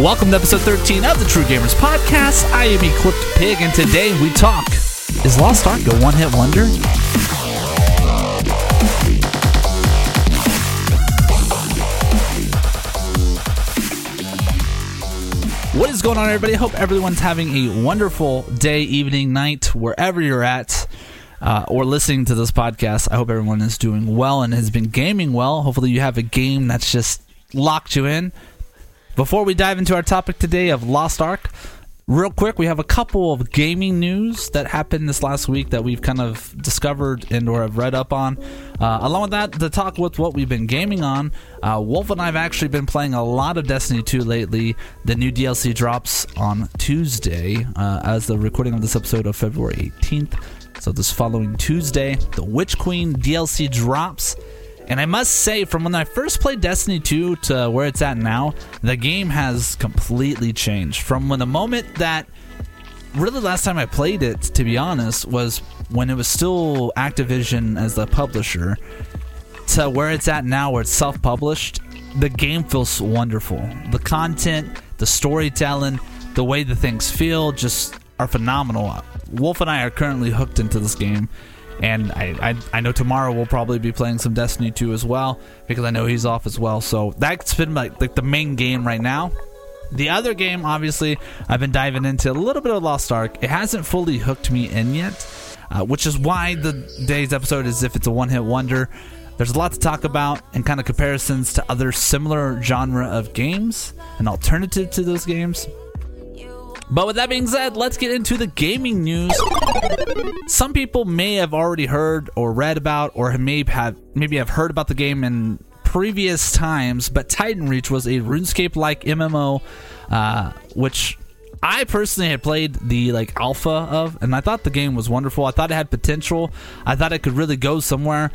Welcome to episode 13 of the True Gamers Podcast. I am Equipped Pig, and today we talk Is Lost Ark a one hit wonder? What is going on, everybody? I hope everyone's having a wonderful day, evening, night, wherever you're at. Uh, or listening to this podcast, I hope everyone is doing well and has been gaming well. Hopefully, you have a game that's just locked you in. Before we dive into our topic today of Lost Ark, real quick, we have a couple of gaming news that happened this last week that we've kind of discovered and or have read up on. Uh, along with that, to talk with what we've been gaming on, uh, Wolf and I have actually been playing a lot of Destiny 2 lately. The new DLC drops on Tuesday, uh, as the recording of this episode of February 18th. So this following Tuesday, the Witch Queen DLC drops. And I must say, from when I first played Destiny 2 to where it's at now, the game has completely changed. From when the moment that really last time I played it, to be honest, was when it was still Activision as the publisher, to where it's at now, where it's self published, the game feels wonderful. The content, the storytelling, the way the things feel just are phenomenal. Wolf and I are currently hooked into this game and I, I, I know tomorrow we'll probably be playing some Destiny 2 as well because I know he's off as well. So that's been like like the main game right now. The other game, obviously, I've been diving into a little bit of Lost Ark. It hasn't fully hooked me in yet, uh, which is why the day's episode is if it's a one-hit wonder. There's a lot to talk about and kind of comparisons to other similar genre of games, an alternative to those games. But with that being said, let's get into the gaming news. Some people may have already heard or read about, or may have maybe have heard about the game in previous times. But Titan Reach was a RuneScape-like MMO, uh, which I personally had played the like alpha of, and I thought the game was wonderful. I thought it had potential. I thought it could really go somewhere,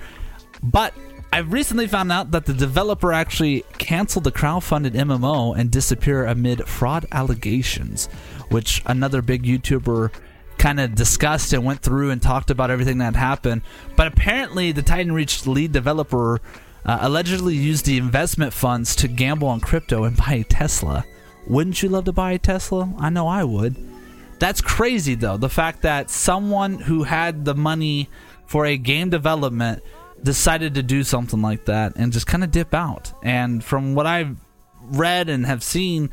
but I've recently found out that the developer actually canceled the crowdfunded MMO and disappeared amid fraud allegations, which another big YouTuber kind of discussed and went through and talked about everything that happened. But apparently, the Titan Reach lead developer uh, allegedly used the investment funds to gamble on crypto and buy a Tesla. Wouldn't you love to buy a Tesla? I know I would. That's crazy, though. The fact that someone who had the money for a game development decided to do something like that and just kind of dip out. And from what I've read and have seen,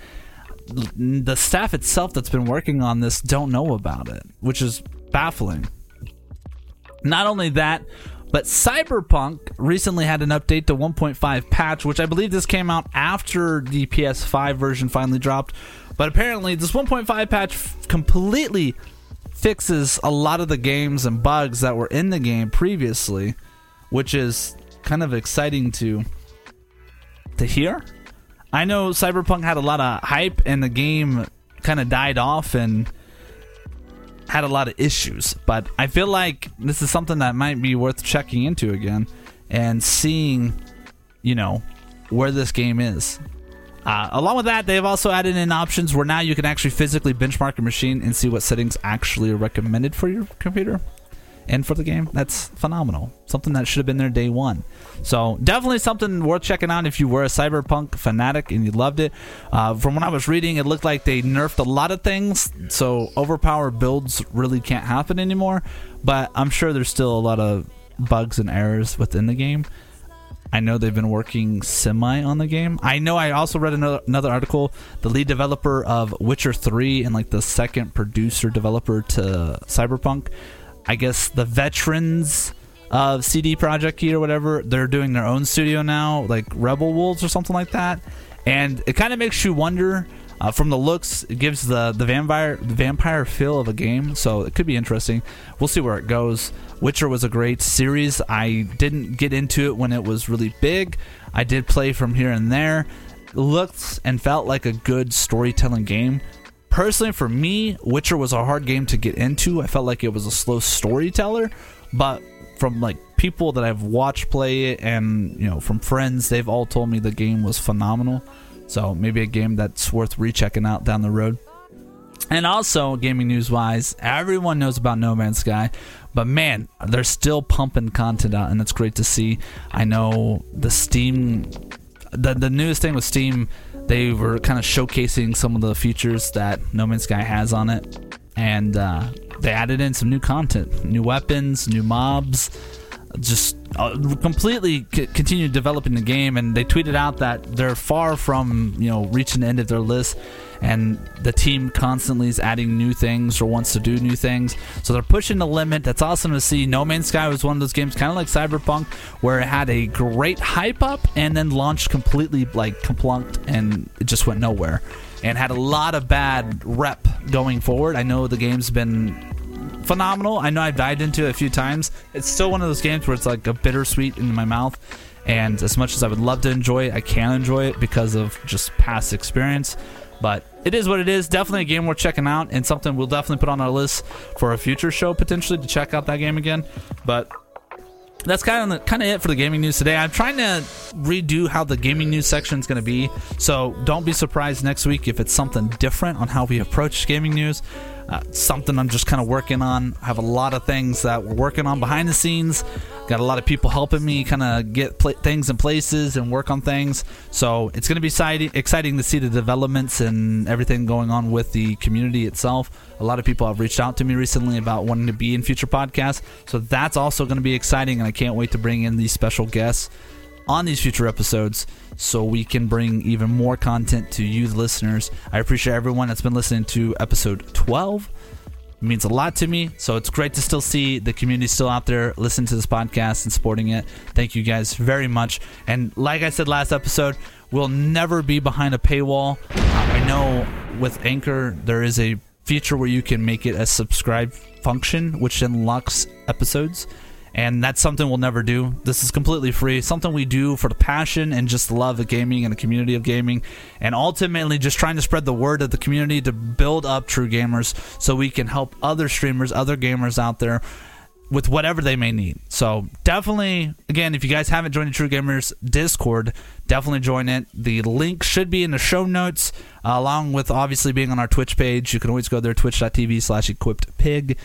the staff itself that's been working on this don't know about it, which is baffling. Not only that, but Cyberpunk recently had an update to 1.5 patch, which I believe this came out after the PS5 version finally dropped. But apparently, this 1.5 patch completely fixes a lot of the games and bugs that were in the game previously, which is kind of exciting to to hear. I know Cyberpunk had a lot of hype and the game kind of died off and had a lot of issues, but I feel like this is something that might be worth checking into again and seeing, you know, where this game is. Uh, along with that, they've also added in options where now you can actually physically benchmark your machine and see what settings actually are recommended for your computer and for the game. That's phenomenal. Something that should have been there day one. So definitely something worth checking out if you were a cyberpunk fanatic and you loved it. Uh, from what I was reading, it looked like they nerfed a lot of things, so overpowered builds really can't happen anymore. But I'm sure there's still a lot of bugs and errors within the game. I know they've been working semi on the game. I know I also read another, another article. The lead developer of Witcher 3 and like the second producer developer to Cyberpunk I guess the veterans of CD Projekt Key or whatever, they're doing their own studio now, like Rebel Wolves or something like that. And it kind of makes you wonder. Uh, from the looks, it gives the the vampire the vampire feel of a game, so it could be interesting. We'll see where it goes. Witcher was a great series. I didn't get into it when it was really big. I did play from here and there. It looked and felt like a good storytelling game personally for me witcher was a hard game to get into. I felt like it was a slow storyteller but from like people that i've watched play it and you know from friends they've all told me the game was phenomenal. So maybe a game that's worth rechecking out down the road. And also gaming news wise everyone knows about no man's sky but man they're still pumping content out and it's great to see. I know the steam the the newest thing with Steam, they were kind of showcasing some of the features that No Man's Sky has on it, and uh, they added in some new content, new weapons, new mobs, just uh, completely c- continue developing the game. And they tweeted out that they're far from you know reaching the end of their list, and the team constantly is adding new things or wants to do new things. So they're pushing the limit. That's awesome to see. No Man's Sky was one of those games, kind of like Cyberpunk, where it had a great hype up and then launched completely like complunked and it just went nowhere. And had a lot of bad rep going forward. I know the game's been phenomenal. I know I've dived into it a few times. It's still one of those games where it's like a bittersweet in my mouth. And as much as I would love to enjoy it, I can't enjoy it because of just past experience. But it is what it is. Definitely a game worth checking out, and something we'll definitely put on our list for a future show potentially to check out that game again. But that's kind of kind of it for the gaming news today. I'm trying to redo how the gaming news section is going to be, so don't be surprised next week if it's something different on how we approach gaming news. Uh, something I'm just kind of working on. I have a lot of things that we're working on behind the scenes. Got a lot of people helping me kind of get pl- things in places and work on things. So it's going to be exciting, exciting to see the developments and everything going on with the community itself. A lot of people have reached out to me recently about wanting to be in future podcasts. So that's also going to be exciting, and I can't wait to bring in these special guests on these future episodes so we can bring even more content to you, the listeners. I appreciate everyone that's been listening to episode 12. It means a lot to me. So it's great to still see the community still out there listening to this podcast and supporting it. Thank you guys very much. And like I said last episode, we'll never be behind a paywall. I know with Anchor, there is a feature where you can make it a subscribe function, which unlocks episodes and that's something we'll never do. This is completely free, something we do for the passion and just love of gaming and the community of gaming, and ultimately just trying to spread the word of the community to build up true gamers so we can help other streamers, other gamers out there with whatever they may need. So definitely, again, if you guys haven't joined the True Gamers Discord, definitely join it. The link should be in the show notes, uh, along with obviously being on our Twitch page. You can always go there, twitch.tv slash equipped pig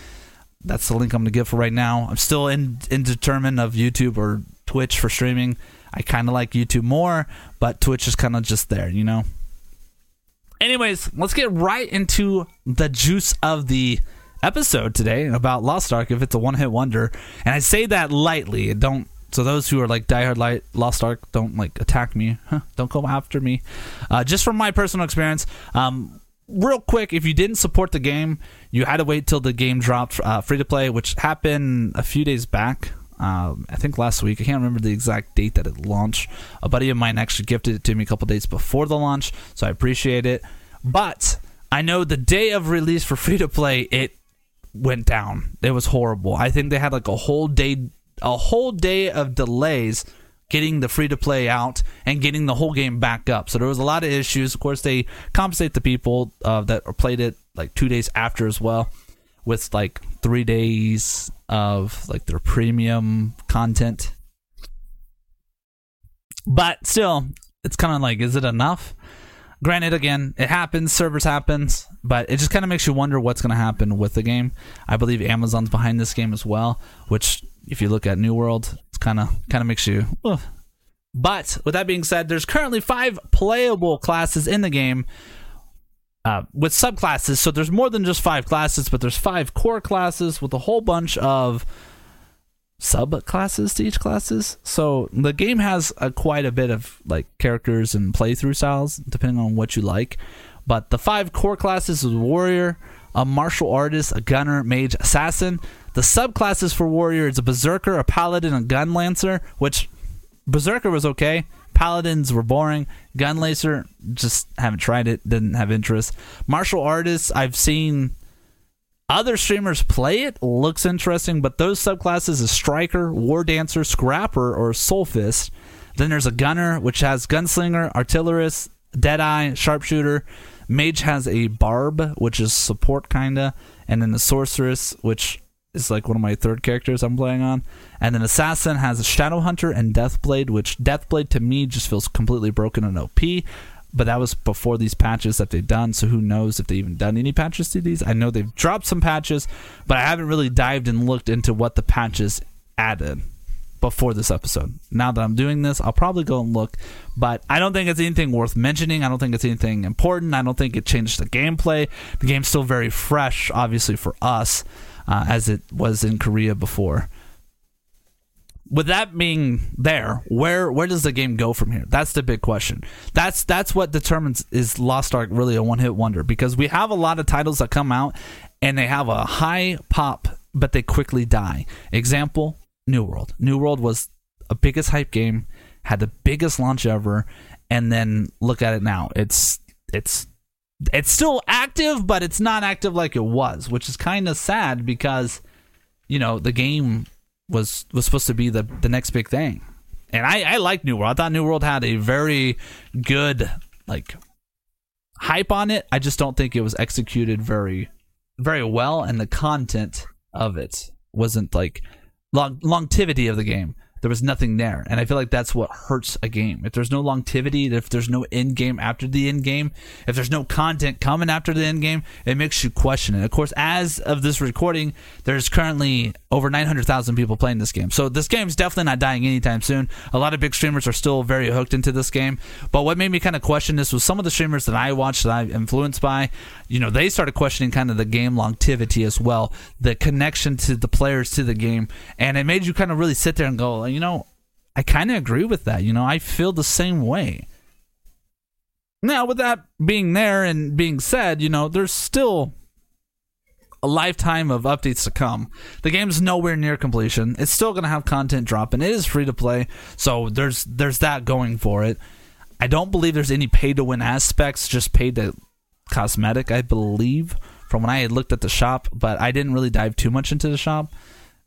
that's the link I'm to give for right now. I'm still in indeterminate of YouTube or Twitch for streaming. I kind of like YouTube more, but Twitch is kind of just there, you know. Anyways, let's get right into the juice of the episode today about Lost Ark. If it's a one-hit wonder, and I say that lightly, don't. So those who are like diehard light Lost Ark, don't like attack me. Huh, don't go after me. Uh, just from my personal experience, um, real quick, if you didn't support the game, you had to wait till the game dropped uh, free to play, which happened a few days back. Um, I think last week. I can't remember the exact date that it launched. A buddy of mine actually gifted it to me a couple days before the launch, so I appreciate it. But I know the day of release for free to play, it went down. It was horrible. I think they had like a whole day, a whole day of delays getting the free to play out and getting the whole game back up. So there was a lot of issues. Of course, they compensate the people uh, that played it like two days after as well, with like three days of like their premium content. But still, it's kind of like, is it enough? Granted, again, it happens, servers happens, but it just kind of makes you wonder what's going to happen with the game. I believe Amazon's behind this game as well, which if you look at New World, kind of kind of makes you. Ugh. But with that being said, there's currently five playable classes in the game. Uh, with subclasses, so there's more than just five classes, but there's five core classes with a whole bunch of subclasses to each classes. So the game has a, quite a bit of like characters and playthrough styles, depending on what you like. But the five core classes is warrior, a martial artist, a gunner, mage, assassin. The subclasses for warrior is a berserker, a paladin, a gunlancer. Which berserker was okay. Paladins were boring. Gunlancer just haven't tried it. Didn't have interest. Martial artists I've seen other streamers play it. Looks interesting, but those subclasses is striker, war dancer, scrapper, or soulfist. Then there's a gunner, which has gunslinger, artillerist, deadeye, sharpshooter. Mage has a bard, which is support kinda, and then the sorceress, which is like one of my third characters I'm playing on. And then Assassin has a Shadow Hunter and Deathblade, which Deathblade to me just feels completely broken and OP. But that was before these patches that they've done, so who knows if they've even done any patches to these? I know they've dropped some patches, but I haven't really dived and looked into what the patches added. Before this episode. Now that I'm doing this, I'll probably go and look, but I don't think it's anything worth mentioning. I don't think it's anything important. I don't think it changed the gameplay. The game's still very fresh, obviously, for us, uh, as it was in Korea before. With that being there, where where does the game go from here? That's the big question. That's that's what determines is Lost Ark really a one hit wonder because we have a lot of titles that come out and they have a high pop but they quickly die. Example, New World. New World was a biggest hype game, had the biggest launch ever, and then look at it now. It's it's it's still active, but it's not active like it was, which is kind of sad because you know the game was was supposed to be the the next big thing. And I I like New World. I thought New World had a very good like hype on it. I just don't think it was executed very very well, and the content of it wasn't like long, longevity of the game there was nothing there. And I feel like that's what hurts a game. If there's no longevity, if there's no end game after the end game, if there's no content coming after the end game, it makes you question it. Of course, as of this recording, there's currently over 900,000 people playing this game. So this game's definitely not dying anytime soon. A lot of big streamers are still very hooked into this game. But what made me kind of question this was some of the streamers that I watched that I'm influenced by, you know, they started questioning kind of the game longevity as well, the connection to the players to the game. And it made you kind of really sit there and go, you know, I kind of agree with that. You know, I feel the same way. Now, with that being there and being said, you know, there's still a lifetime of updates to come. The game's nowhere near completion. It's still going to have content dropping. It is free to play, so there's there's that going for it. I don't believe there's any pay to win aspects, just pay to cosmetic, I believe, from when I had looked at the shop, but I didn't really dive too much into the shop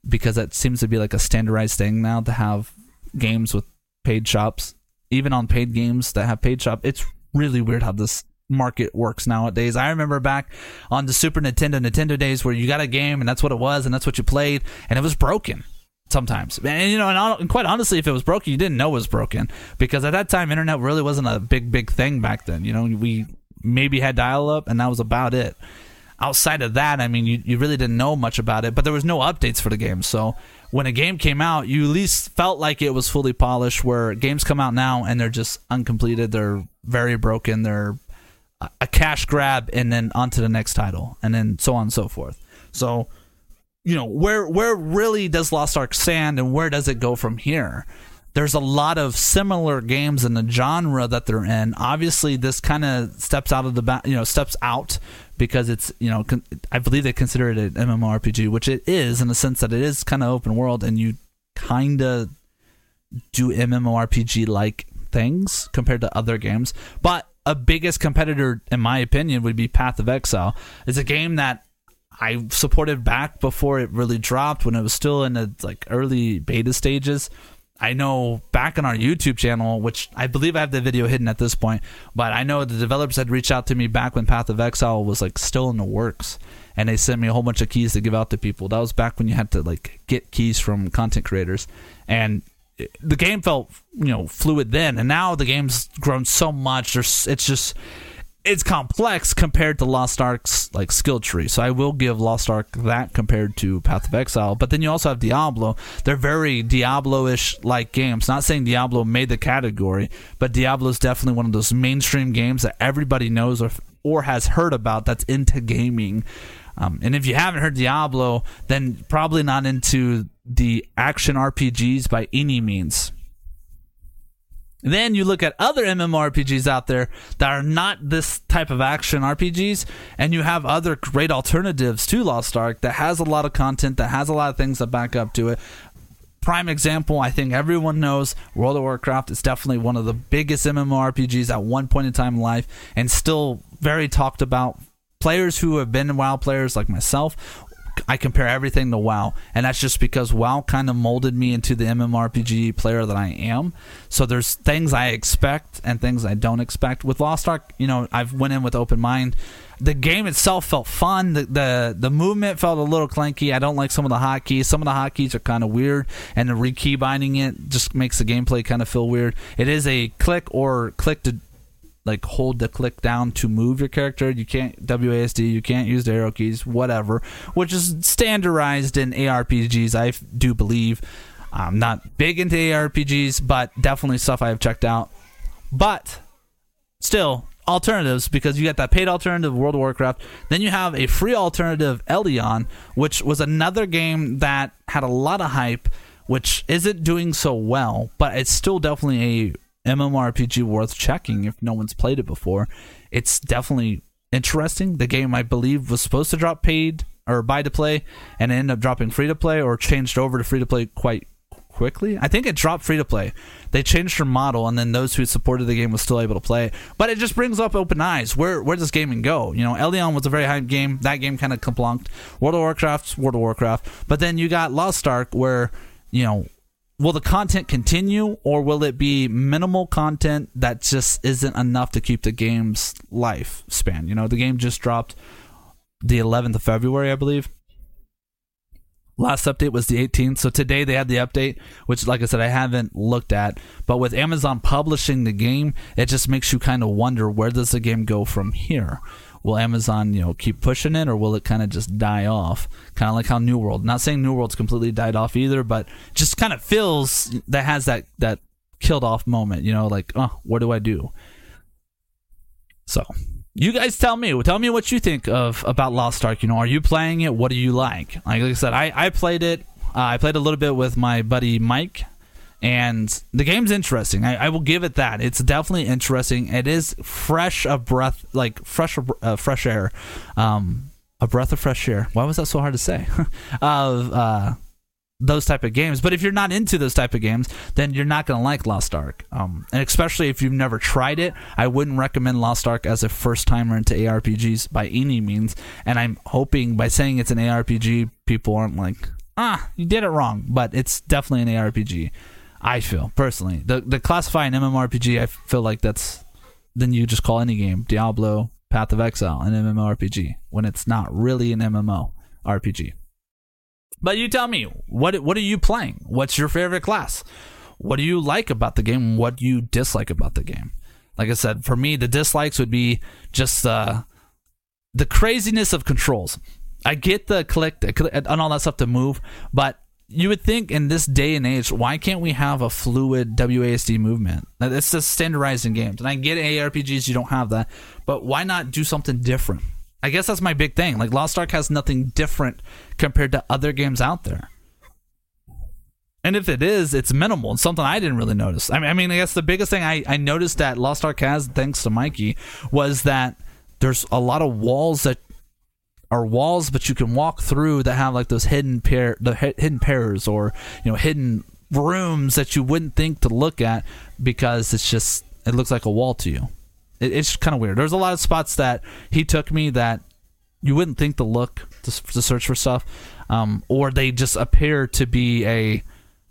because that seems to be like a standardized thing now to have games with paid shops. Even on paid games that have paid shop, it's really weird how this market works nowadays. I remember back on the Super Nintendo, Nintendo days where you got a game and that's what it was and that's what you played and it was broken sometimes. And you know, and, quite honestly, if it was broken, you didn't know it was broken because at that time, internet really wasn't a big, big thing back then. You know, we maybe had dial up and that was about it outside of that, I mean, you, you really didn't know much about it, but there was no updates for the game. So when a game came out, you at least felt like it was fully polished. Where games come out now and they're just uncompleted, they're very broken, they're a cash grab, and then on to the next title, and then so on and so forth. So, you know, where where really does Lost Ark stand, and where does it go from here? There's a lot of similar games in the genre that they're in. Obviously, this kind of steps out of the you know steps out because it's you know con- I believe they consider it an MMORPG, which it is in the sense that it is kind of open world and you kind of do MMORPG like things compared to other games. But a biggest competitor, in my opinion, would be Path of Exile. It's a game that I supported back before it really dropped when it was still in the like early beta stages I know back on our YouTube channel, which I believe I have the video hidden at this point, but I know the developers had reached out to me back when Path of Exile was like still in the works, and they sent me a whole bunch of keys to give out to people. That was back when you had to like get keys from content creators, and the game felt you know fluid then, and now the game's grown so much. There's it's just it's complex compared to Lost Ark's like skill tree. So I will give Lost Ark that compared to Path of Exile. But then you also have Diablo. They're very Diablo-ish like games. Not saying Diablo made the category, but Diablo is definitely one of those mainstream games that everybody knows or or has heard about that's into gaming. Um, and if you haven't heard Diablo, then probably not into the action RPGs by any means. Then you look at other MMORPGs out there that are not this type of action RPGs, and you have other great alternatives to Lost Ark that has a lot of content, that has a lot of things that back up to it. Prime example, I think everyone knows World of Warcraft is definitely one of the biggest MMORPGs at one point in time in life, and still very talked about. Players who have been WoW players like myself I compare everything to WoW, and that's just because WoW kind of molded me into the MMORPG player that I am. So there's things I expect and things I don't expect. With Lost Ark, you know, I've went in with open mind. The game itself felt fun. The, the the movement felt a little clanky. I don't like some of the hotkeys. Some of the hotkeys are kind of weird, and the rekey binding it just makes the gameplay kind of feel weird. It is a click or click to like hold the click down to move your character. You can't WASD, you can't use the arrow keys, whatever, which is standardized in ARPGs, I do believe. I'm not big into ARPGs, but definitely stuff I have checked out. But still, alternatives because you got that paid alternative World of Warcraft. Then you have a free alternative Albion, which was another game that had a lot of hype, which isn't doing so well, but it's still definitely a MMORPG worth checking if no one's played it before. It's definitely interesting. The game I believe was supposed to drop paid or buy to play and ended up dropping free to play or changed over to free to play quite quickly. I think it dropped free to play. They changed their model, and then those who supported the game was still able to play. But it just brings up open eyes. Where where does gaming go? You know, Albion was a very hype game. That game kind of complunked. World of Warcraft, World of Warcraft. But then you got Lost Ark, where you know. Will the content continue, or will it be minimal content that just isn't enough to keep the game's lifespan? You know, the game just dropped the 11th of February, I believe. Last update was the 18th. So today they had the update, which, like I said, I haven't looked at. But with Amazon publishing the game, it just makes you kind of wonder where does the game go from here? Will Amazon, you know, keep pushing it, or will it kind of just die off? Kind of like how New World. Not saying New World's completely died off either, but just kind of feels that has that that killed off moment. You know, like, oh, what do I do? So you guys tell me. Tell me what you think of about Lost Ark. You know, are you playing it? What do you like? Like, like I said, I, I played it. Uh, I played a little bit with my buddy Mike, and the game's interesting. I, I, will give it that. It's definitely interesting. It is fresh of breath, like fresh uh, fresh air, um, a breath of fresh air. Why was that so hard to say? of uh, those type of games. But if you're not into those type of games, then you're not going to like Lost Ark. Um, and especially if you've never tried it, I wouldn't recommend Lost Ark as a first timer into ARPGs by any means. And I'm hoping by saying it's an ARPG, people aren't like, ah, you did it wrong. But it's definitely an ARPG. I feel personally the the classifying MMORPG. I feel like that's then you just call any game Diablo, Path of Exile, an MMORPG when it's not really an MMO RPG. But you tell me, what what are you playing? What's your favorite class? What do you like about the game? What do you dislike about the game? Like I said, for me, the dislikes would be just uh, the craziness of controls. I get the click and all that stuff to move, but you would think in this day and age, why can't we have a fluid WASD movement? It's just standardized in games. And I get ARPGs, you don't have that, but why not do something different? I guess that's my big thing. Like Lost Ark has nothing different compared to other games out there. And if it is, it's minimal. It's something I didn't really notice. I mean, I mean, I guess the biggest thing I, I noticed that Lost Ark has, thanks to Mikey, was that there's a lot of walls that are walls, but you can walk through that have like those hidden pair, the hidden pairs, or you know, hidden rooms that you wouldn't think to look at because it's just it looks like a wall to you. It, it's kind of weird. There's a lot of spots that he took me that you wouldn't think to look to, to search for stuff, um, or they just appear to be a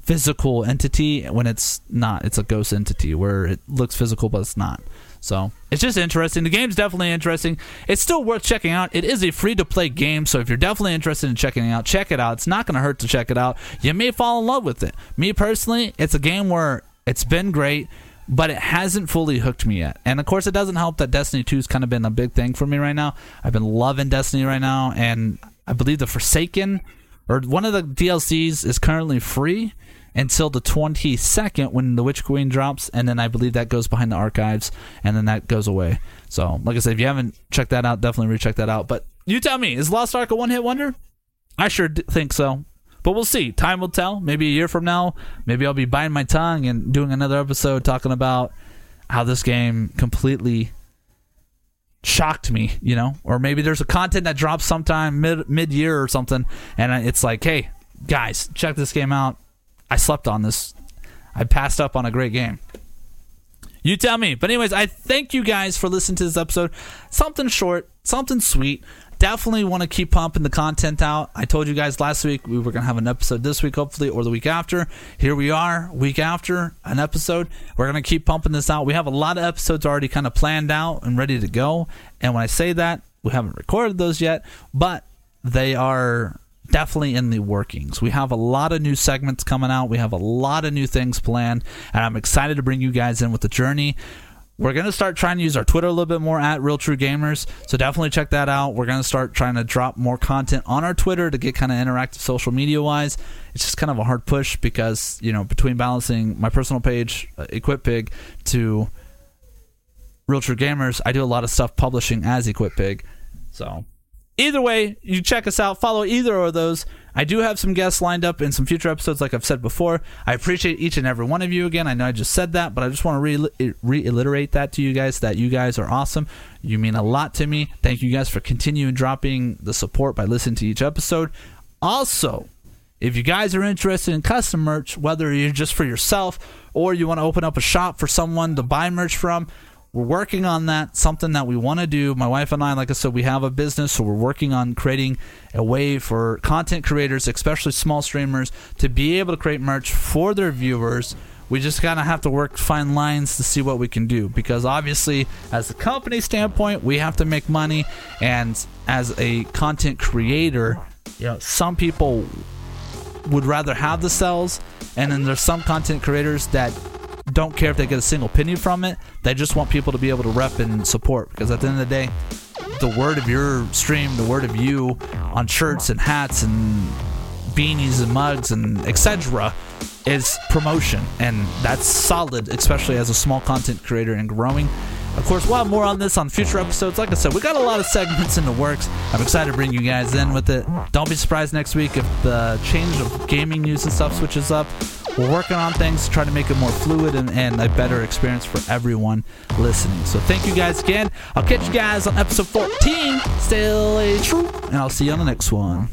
physical entity when it's not. It's a ghost entity where it looks physical but it's not. So it's just interesting. The game's definitely interesting. It's still worth checking out. It is a free to play game, so if you're definitely interested in checking it out, check it out. It's not going to hurt to check it out. You may fall in love with it. Me personally, it's a game where it's been great but it hasn't fully hooked me yet. And of course, it doesn't help that Destiny 2 has kind of been a big thing for me right now. I've been loving Destiny right now, and I believe the Forsaken or one of the DLCs is currently free until the 22nd when the Witch Queen drops, and then I believe that goes behind the archives, and then that goes away. So, like I said, if you haven't checked that out, definitely recheck that out. But you tell me, is Lost Ark a one hit wonder? I sure think so. But we'll see. Time will tell. Maybe a year from now, maybe I'll be biting my tongue and doing another episode talking about how this game completely shocked me, you know, or maybe there's a content that drops sometime mid mid year or something, and it's like, hey, guys, check this game out. I slept on this. I passed up on a great game. You tell me. But anyways, I thank you guys for listening to this episode. Something short, something sweet definitely want to keep pumping the content out. I told you guys last week we were going to have an episode this week, hopefully, or the week after. Here we are, week after an episode. We're going to keep pumping this out. We have a lot of episodes already kind of planned out and ready to go. And when I say that, we haven't recorded those yet, but they are definitely in the workings. We have a lot of new segments coming out. We have a lot of new things planned, and I'm excited to bring you guys in with the journey we're gonna start trying to use our Twitter a little bit more at Real True Gamers. So definitely check that out. We're gonna start trying to drop more content on our Twitter to get kind of interactive social media wise. It's just kind of a hard push because you know between balancing my personal page, uh, Equip Pig, to Real True Gamers, I do a lot of stuff publishing as Equip Pig. So either way, you check us out. Follow either of those. I do have some guests lined up in some future episodes, like I've said before. I appreciate each and every one of you again. I know I just said that, but I just want to re- reiterate that to you guys that you guys are awesome. You mean a lot to me. Thank you guys for continuing dropping the support by listening to each episode. Also, if you guys are interested in custom merch, whether you're just for yourself or you want to open up a shop for someone to buy merch from, we're working on that something that we want to do. My wife and i like i said we have a business so we're working on creating a way for content creators especially small streamers to be able to create merch for their viewers. We just kind of have to work fine lines to see what we can do because obviously as a company standpoint we have to make money and as a content creator you know some people would rather have the sales and then there's some content creators that don't care if they get a single penny from it. They just want people to be able to rep and support because at the end of the day, the word of your stream, the word of you on shirts and hats and beanies and mugs and etc. is promotion, and that's solid, especially as a small content creator and growing. Of course, we'll have more on this on future episodes. Like I said, we got a lot of segments in the works. I'm excited to bring you guys in with it. Don't be surprised next week if the change of gaming news and stuff switches up. We're working on things to try to make it more fluid and, and a better experience for everyone listening. So thank you guys again. I'll catch you guys on episode 14. Stay true, and I'll see you on the next one.